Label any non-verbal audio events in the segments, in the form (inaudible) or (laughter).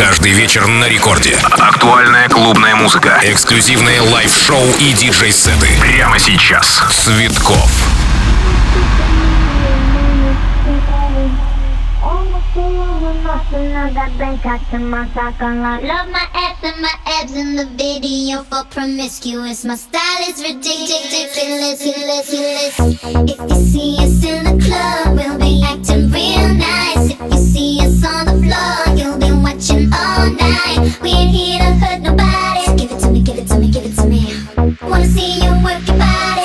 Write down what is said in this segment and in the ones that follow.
Каждый вечер на рекорде. Актуальная клубная музыка. Эксклюзивные лайв-шоу и диджей-сеты. Прямо сейчас. Цветков. that bank out to my parking lot. Love my abs and my abs in the video for promiscuous. My style is ridiculous, ridiculous, ridiculous. If you see us in the club, we'll be acting real nice. If you see on the floor. You've been watching all night. We ain't here to hurt nobody. So give it to me, give it to me, give it to me. Wanna see you work your body.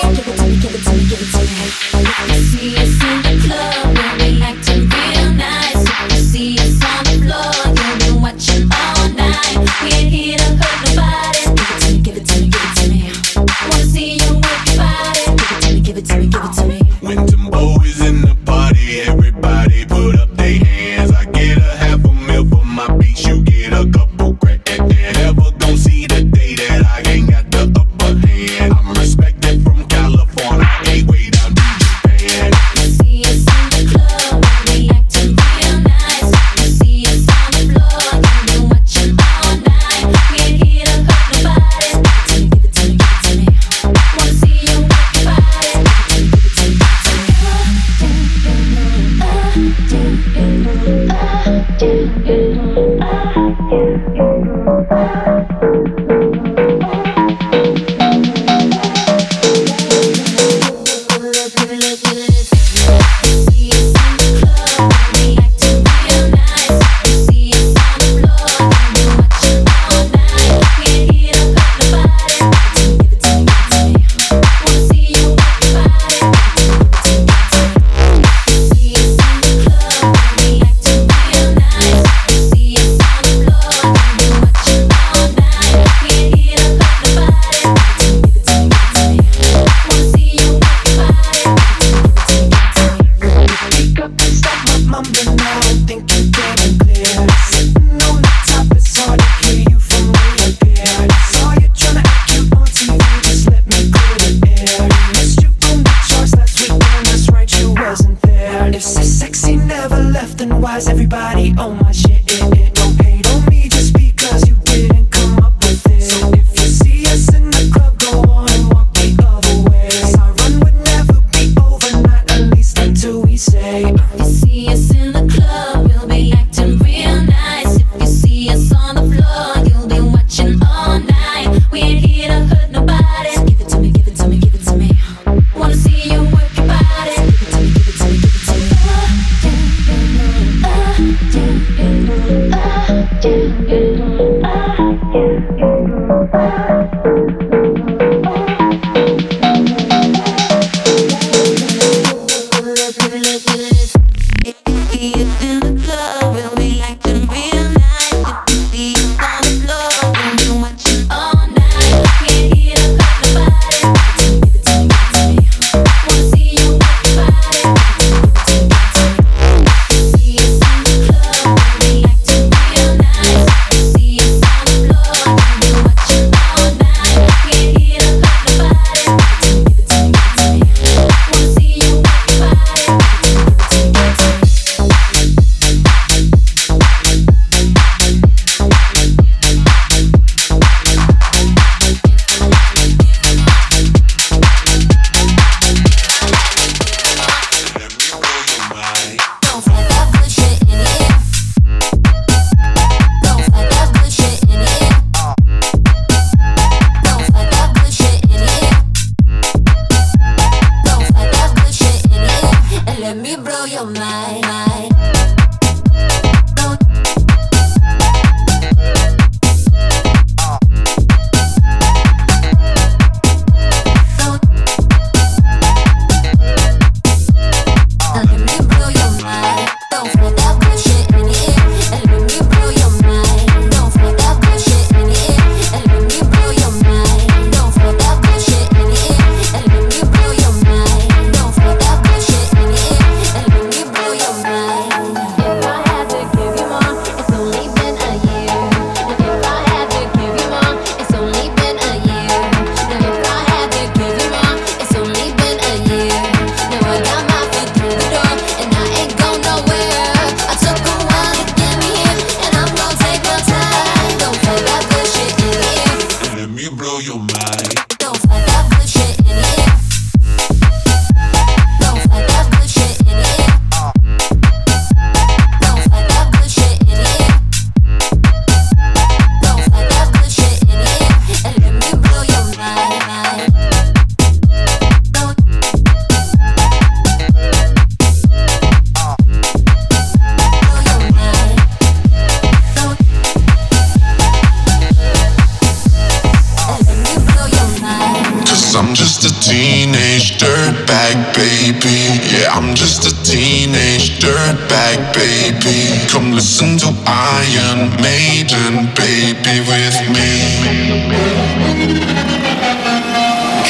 teenage dirtbag baby. Yeah, I'm just a teenage dirtbag baby. Come listen to Iron Maiden, baby, with me.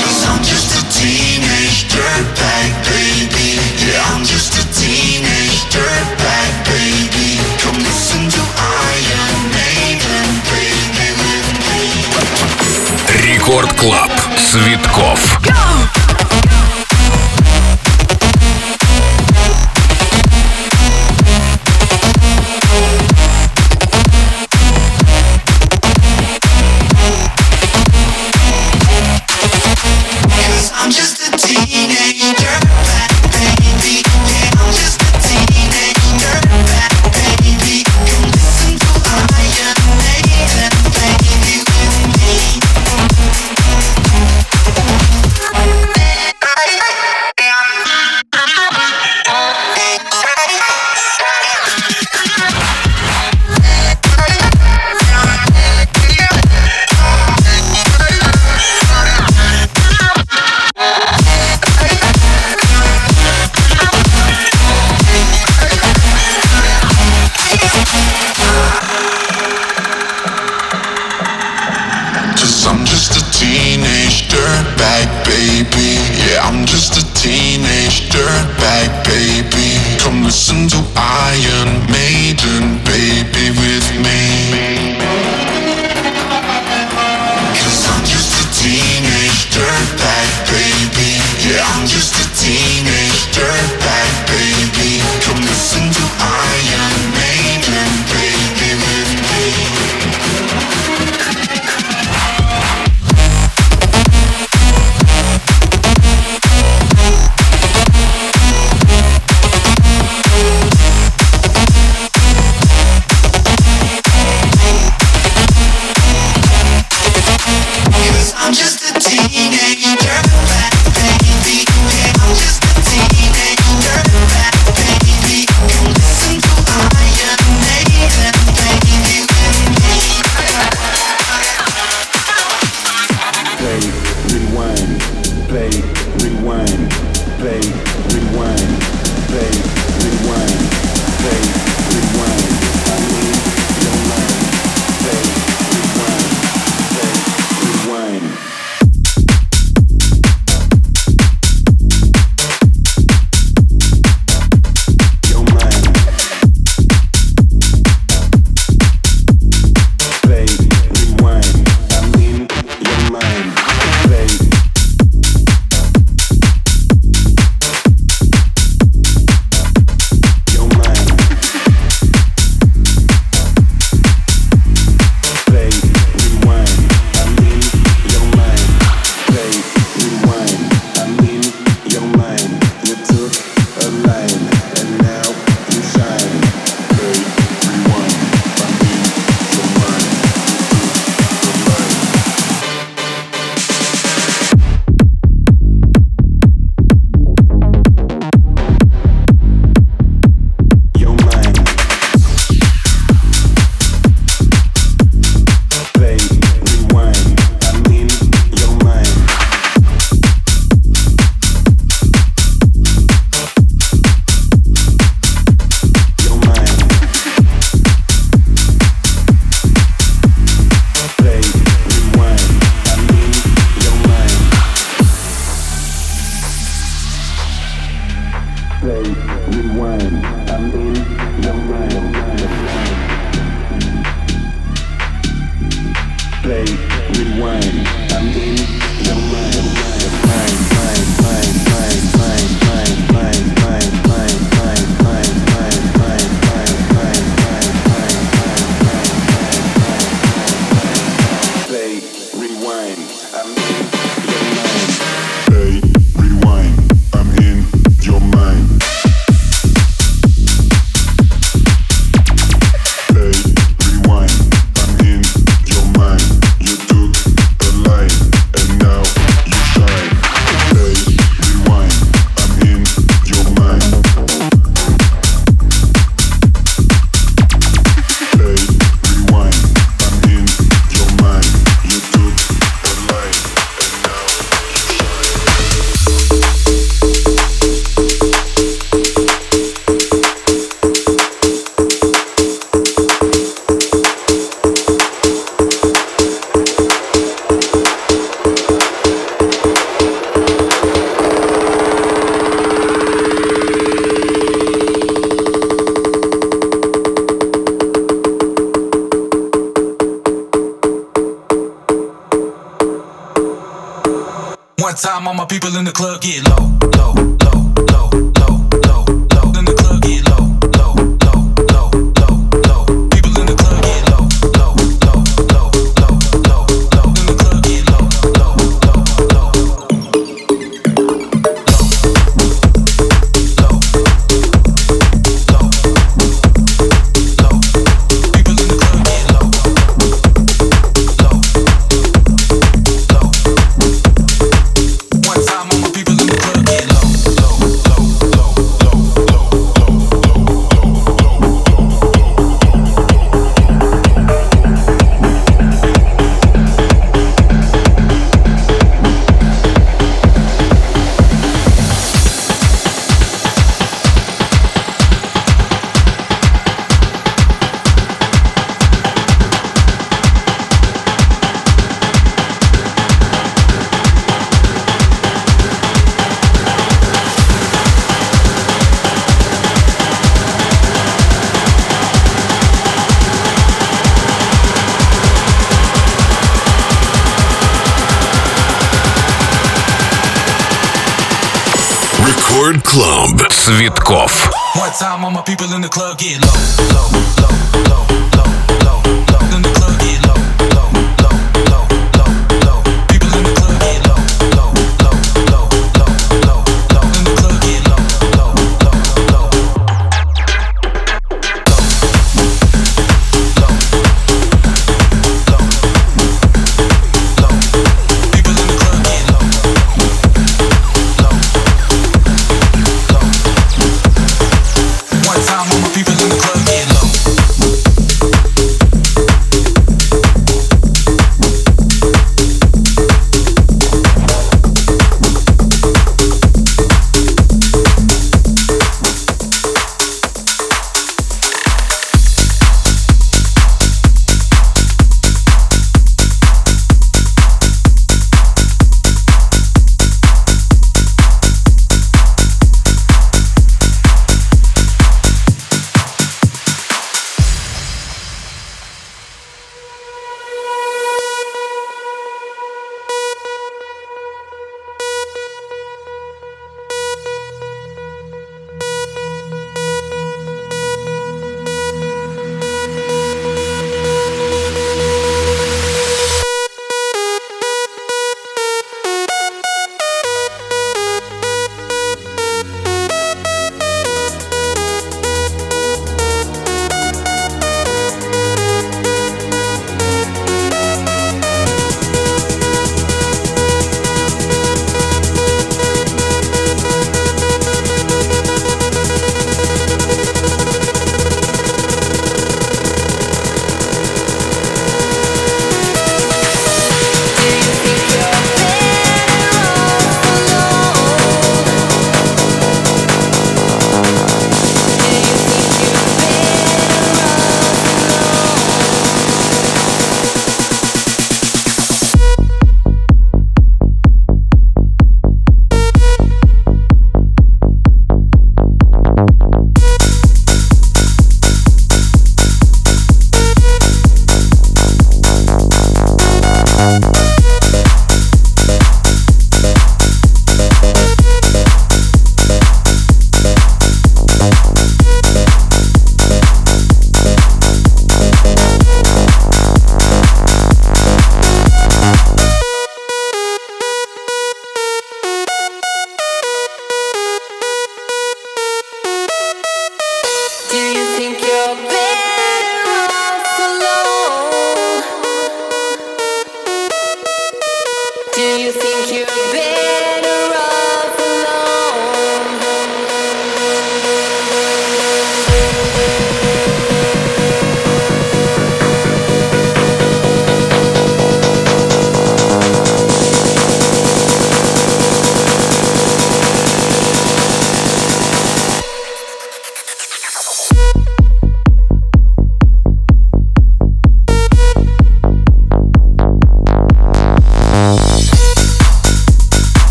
Cause I'm just a teenage dirtbag baby. Yeah, I'm just a teenage dirtbag baby. Come listen to Iron Maiden, baby, with me. Рекорд Клаб. Цветков. Go! People in the club get low,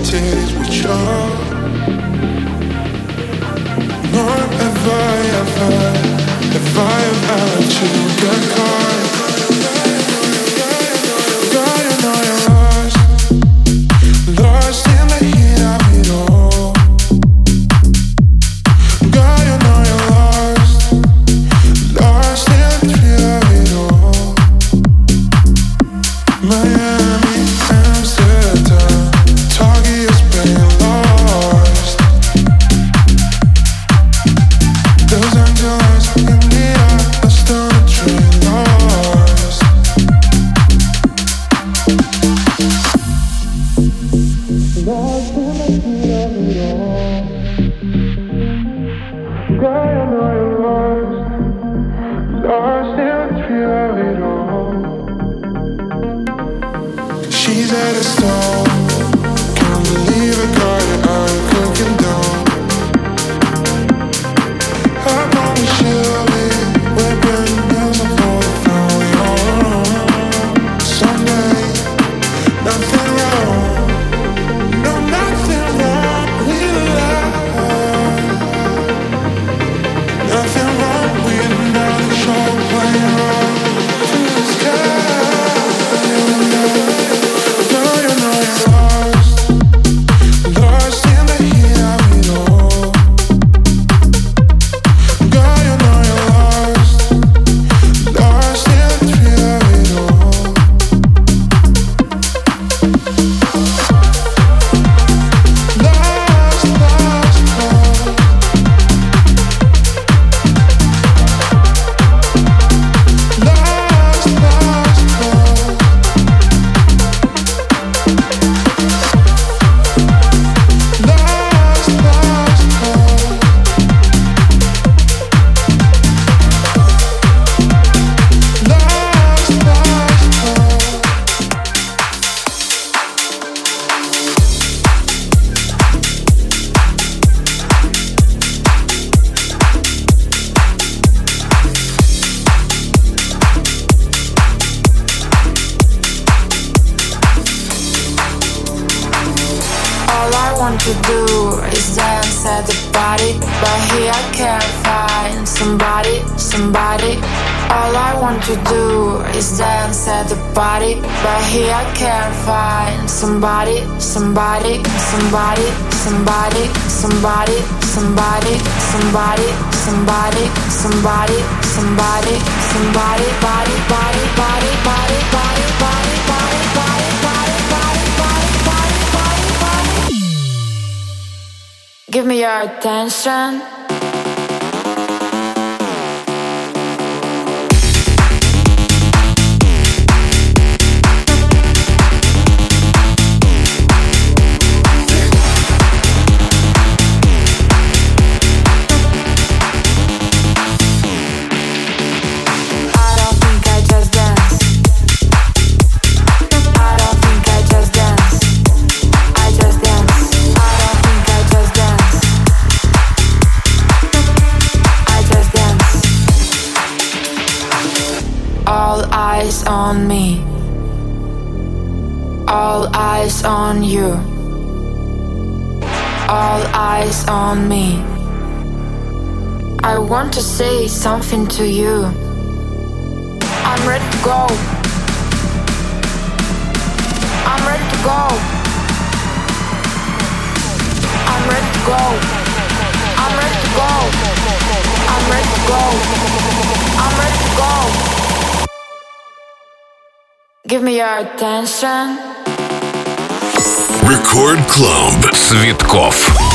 Those angels somebody, somebody, somebody, somebody, somebody, somebody, somebody, somebody, somebody, somebody, body, body, body, body, body, body, body, body, body, body, body, body, body, body. Give me your attention. Eyes on you. All eyes on me. I want to say something to you. I'm ready to go. I'm ready to go. I'm ready to go. I'm ready to go. I'm ready to go. I'm ready to go. Give me your attention. Record Club. Цветков.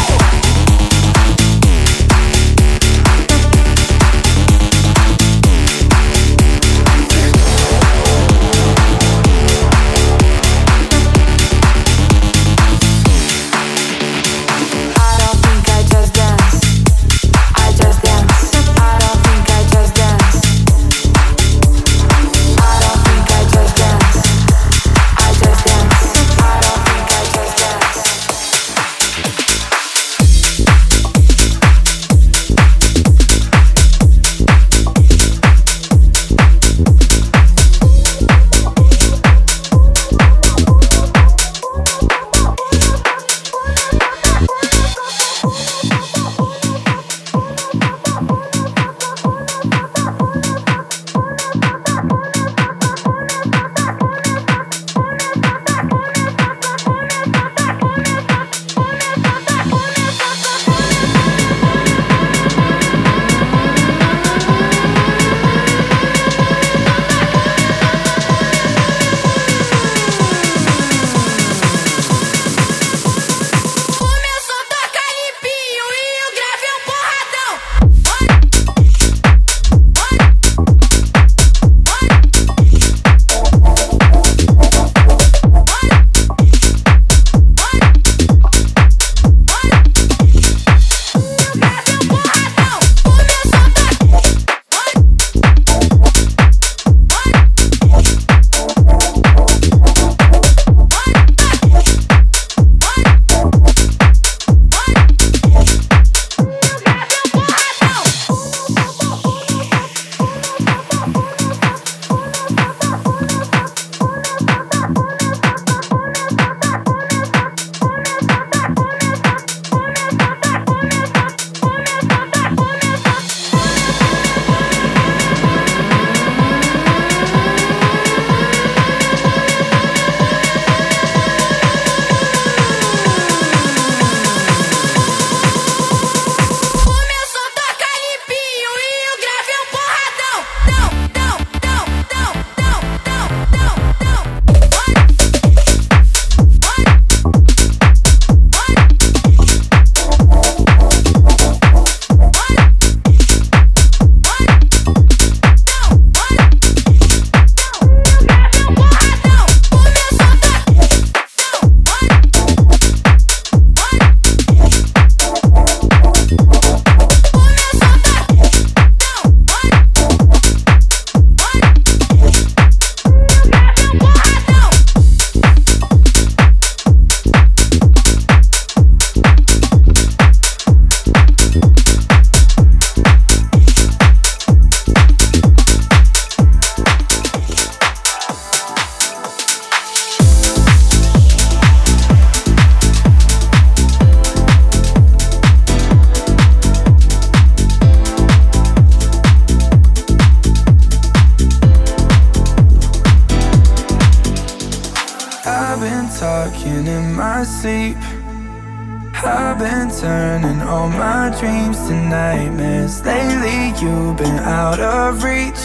turning all my dreams to nightmares. Lately, you've been out of reach,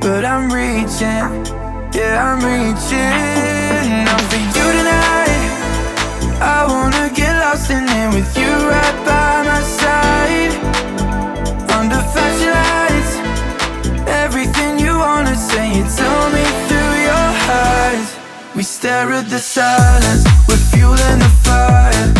but I'm reaching. Yeah, I'm reaching. I'm for you tonight. I wanna get lost in it with you right by my side. Under flashing lights, everything you wanna say, you tell me through your eyes. We stare at the silence, we're fueling the fire.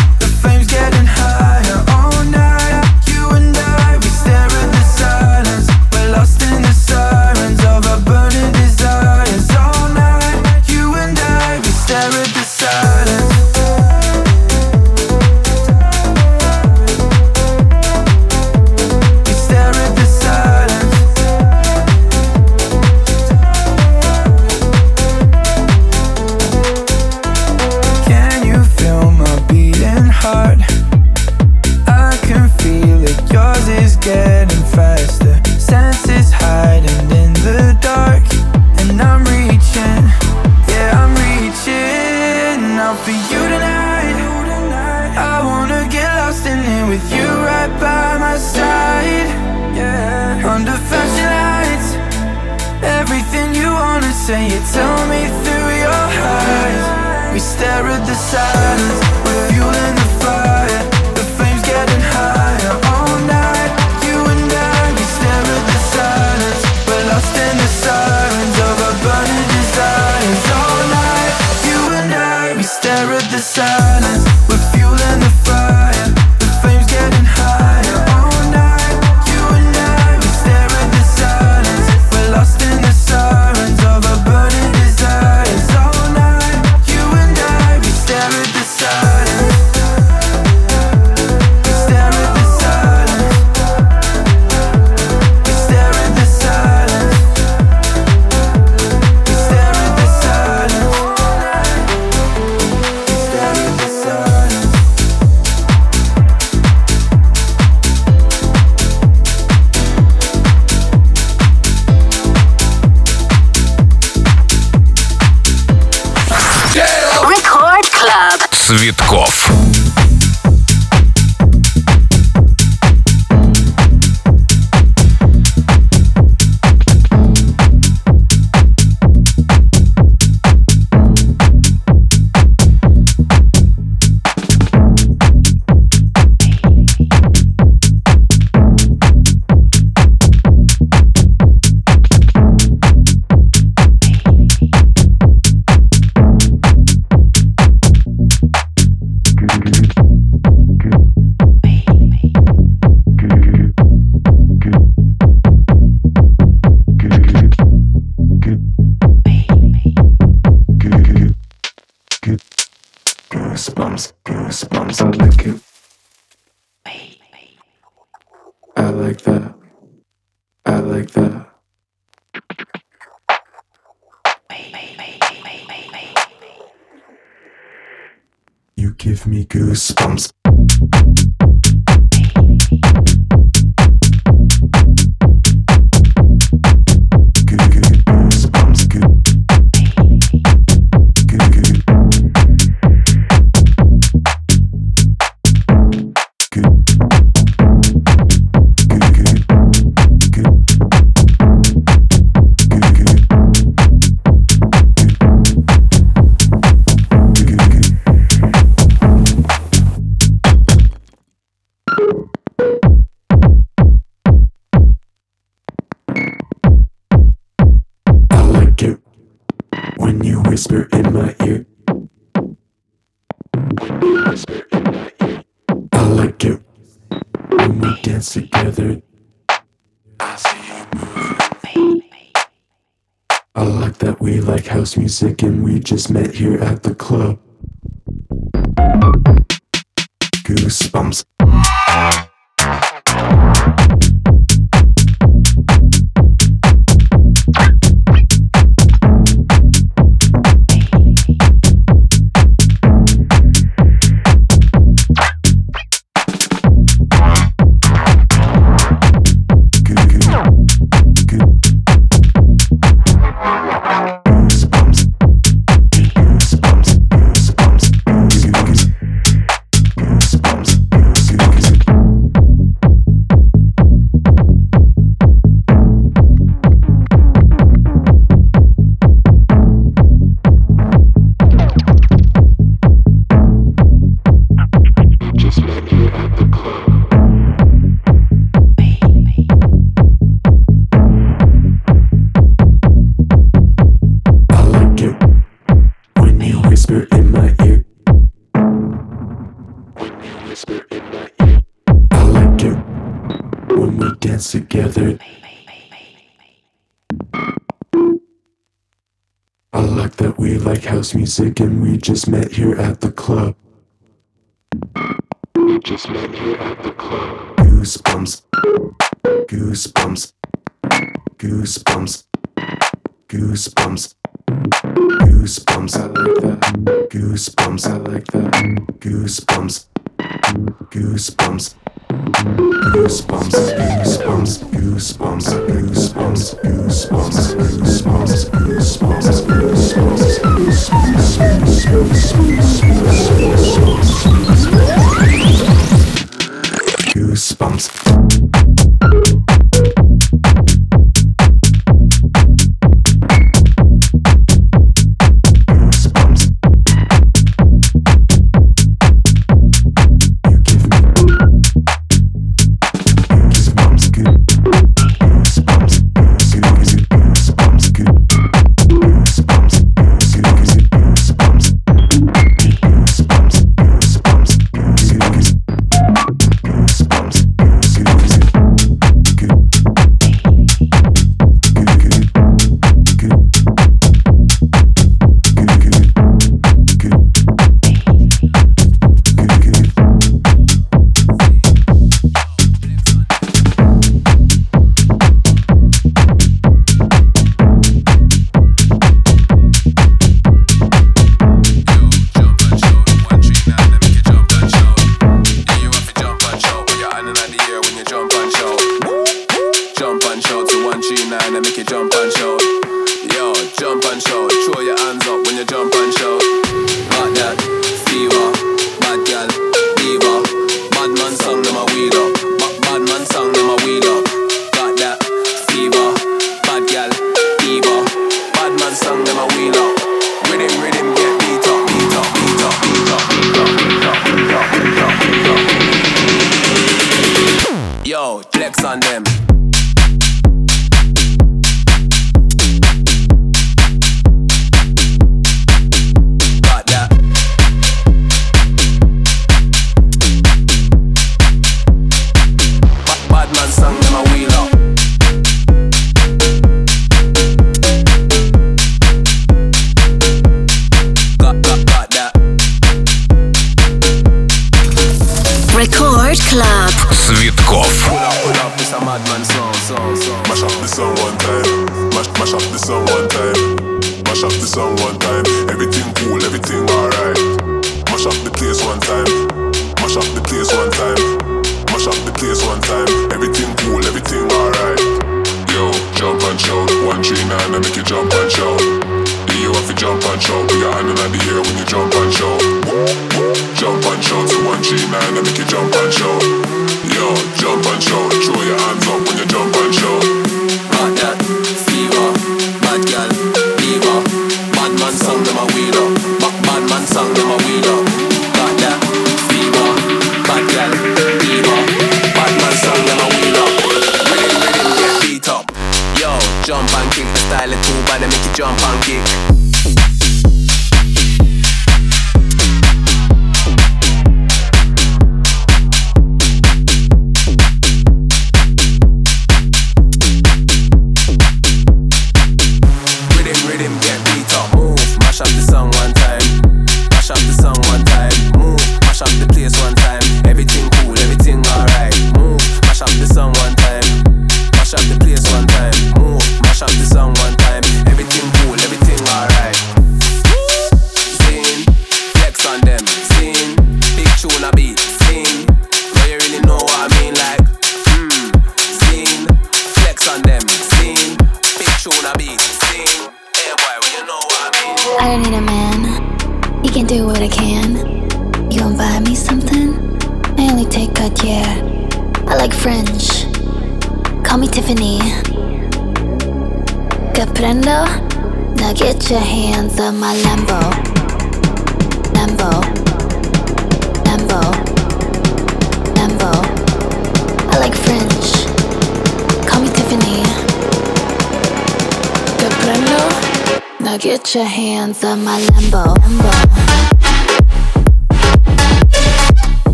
give me goosebumps. house music, and we just met here at the club. Goosebumps. We like house music and we just met here at the club. We just met here at the club. Goosebumps. Goosebumps. Goosebumps. Goosebumps. Goosebumps, I like that. Goosebumps, I like that. Goosebumps. Goosebumps. Goosebumps, goosebumps, goosebumps, goosebumps, goosebumps, goosebumps, goosebumps, goosebumps, goosebumps, goosebumps, goosebumps.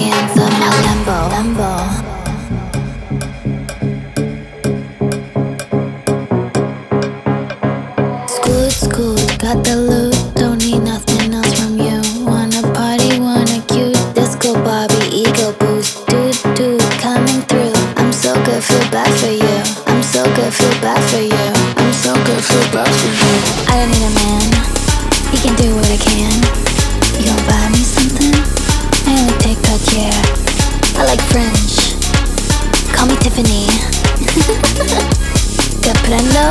Hands on my Lambo. Lambo. Scoot, scoot, got the loot, don't need nothing else from you. Wanna party, wanna cute, disco Barbie, ego boost. Dude, dude, coming through. I'm so good, feel bad for you. I'm so good, feel bad for you. Tiffany. (laughs) Te prendo?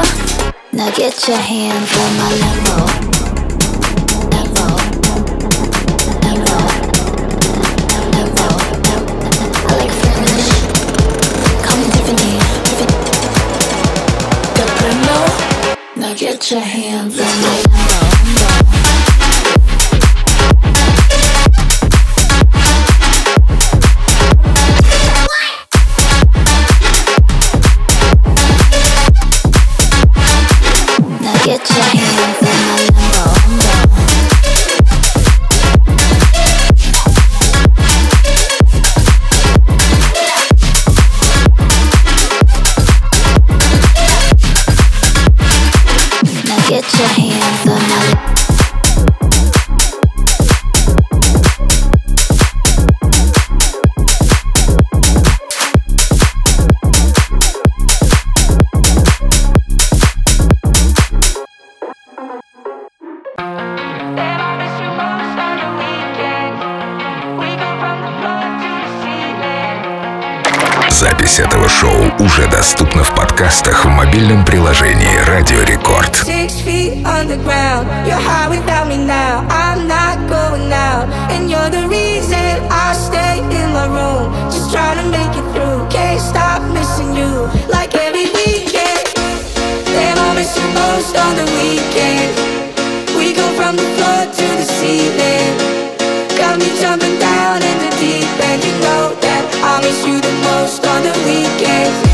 Now get your hands on my Lambo. Lambo. Lambo. Lambo. I like French. Call me Tiffany. Te prendo? Now get your hands underground, you're high without me now. I'm not going out, and you're the reason I stay in my room. Just trying to make it through. Can't stop missing you, like every weekend. Damn, I miss you most on the weekend. We go from the floor to the ceiling. Got me jumping down in the deep end. You know that I miss you the most on the weekends.